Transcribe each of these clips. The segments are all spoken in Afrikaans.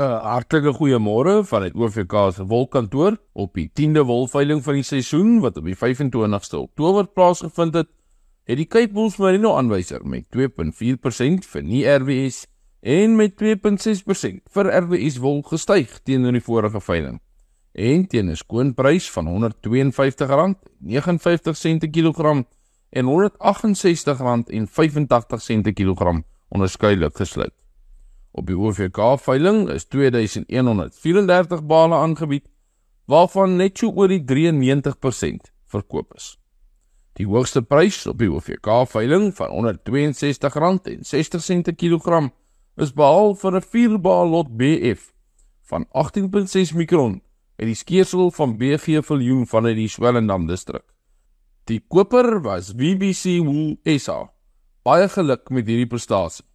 'n Hartlike goeiemôre van die OVK se wolkantoor op die 10de wolveiling van die seisoen wat op die 25ste Oktober plaasgevind het. Het die Cape Bulls Merino aanwyser met 2.4% vir nie RWS en met 2.6% vir RWS wol gestyg teenoor die vorige veiling. En teen 'n skoonprys van R152.59 per kilogram en R168.85 per kilogram onderskeidelik gesluit. Op die OVK veiling is 2134 bale aangebied waarvan net so oor die 93% verkoop is. Die hoogste prys op die OVK veiling van R162.60 per kilogram is behaal vir 'n 4-baal lot BF van 18.6 mikron met die skeersel van BG Viljoen van die Swellendam distrik. Die koper was BBC Wool SA. Baie geluk met hierdie prestasie.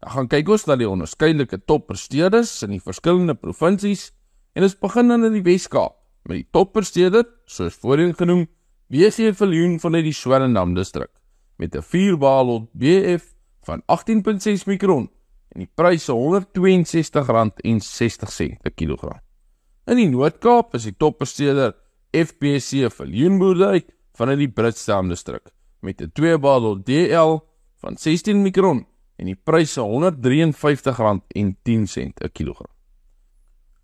Dan gaan kyk ons na die onderskeidelike toppresteerders in die verskillende provinsies en ons begin dan in die Wes-Kaap met die toppresteerder, soos voorheen genoem, WC Viljoen van die Swellendam distrik met 'n 4-balot BF van 18.6 mikron en die prys R162.60 per kilogram. In die Noord-Kaap is die toppresteerder FBC Viljoen boerdery van die Britstown distrik met 'n 2-balot DL van 16 mikron en die pryse R153.10 per kilogram.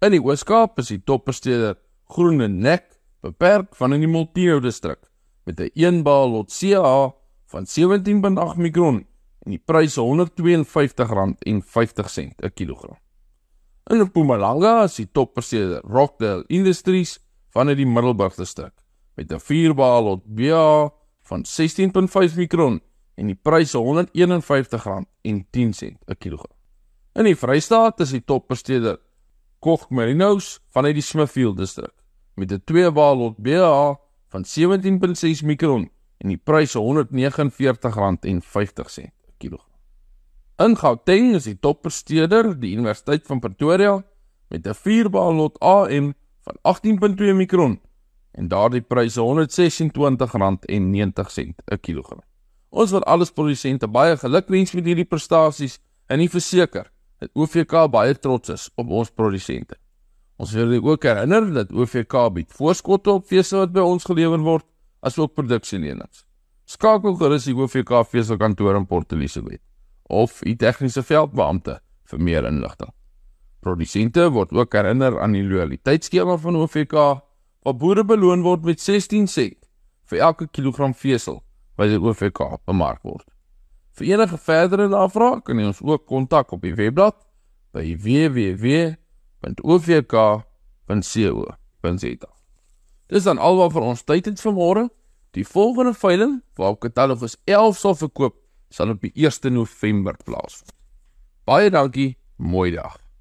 In die Oos-Kaap is die toppresteerder Groene Nek beperk van in die Multino distrik met 'n 1 baal lot CA van 17.8 mikron en die pryse R152.50 per kilogram. In Mpumalanga is die toppresteerder Rockdale Industries van in die Middelburg distrik met 'n 4 baal lot BA van 16.5 mikron en die pryse R151.10 per kilogram. In die Vrystaat is die toppresteerder Koch Merinos vanuit die Smithfield distrik met 'n 2 balot BA van 17.6 mikron en die pryse R149.50 per kilogram. In Gauteng is die toppresteerder die Universiteit van Pretoria met 'n 4 balot AM van 18.2 mikron en daardie pryse R126.90 per kilogram. Ons wil alles produsente baie geluk wens met hierdie prestasies en nie verseker dat OVK baie trots is op ons produsente. Ons wil julle ook herinner dat OVK bied voorskotte op vese wat by ons gelewer word, asook produksielenings. Skakel gerus die OVK veselkantoor in Port Elizabeth of die tegniese veldbeampte vir meer inligting. Produsente word ook herinner aan die loyaliteitsskema van OVK waar boere beloon word met 16 sent vir elke kilogram vesel by die OVK bemark word. Vir enige verdere navrae kan jy ons ook kontak op die webblad by www.ovk.co.za. Dis dan alwaar vir ons tyd het vanmôre. Die volgende veiling waar Katalogus 11 sal verkoop, sal op die 1 November plaasvind. Baie dankie, mooi dag.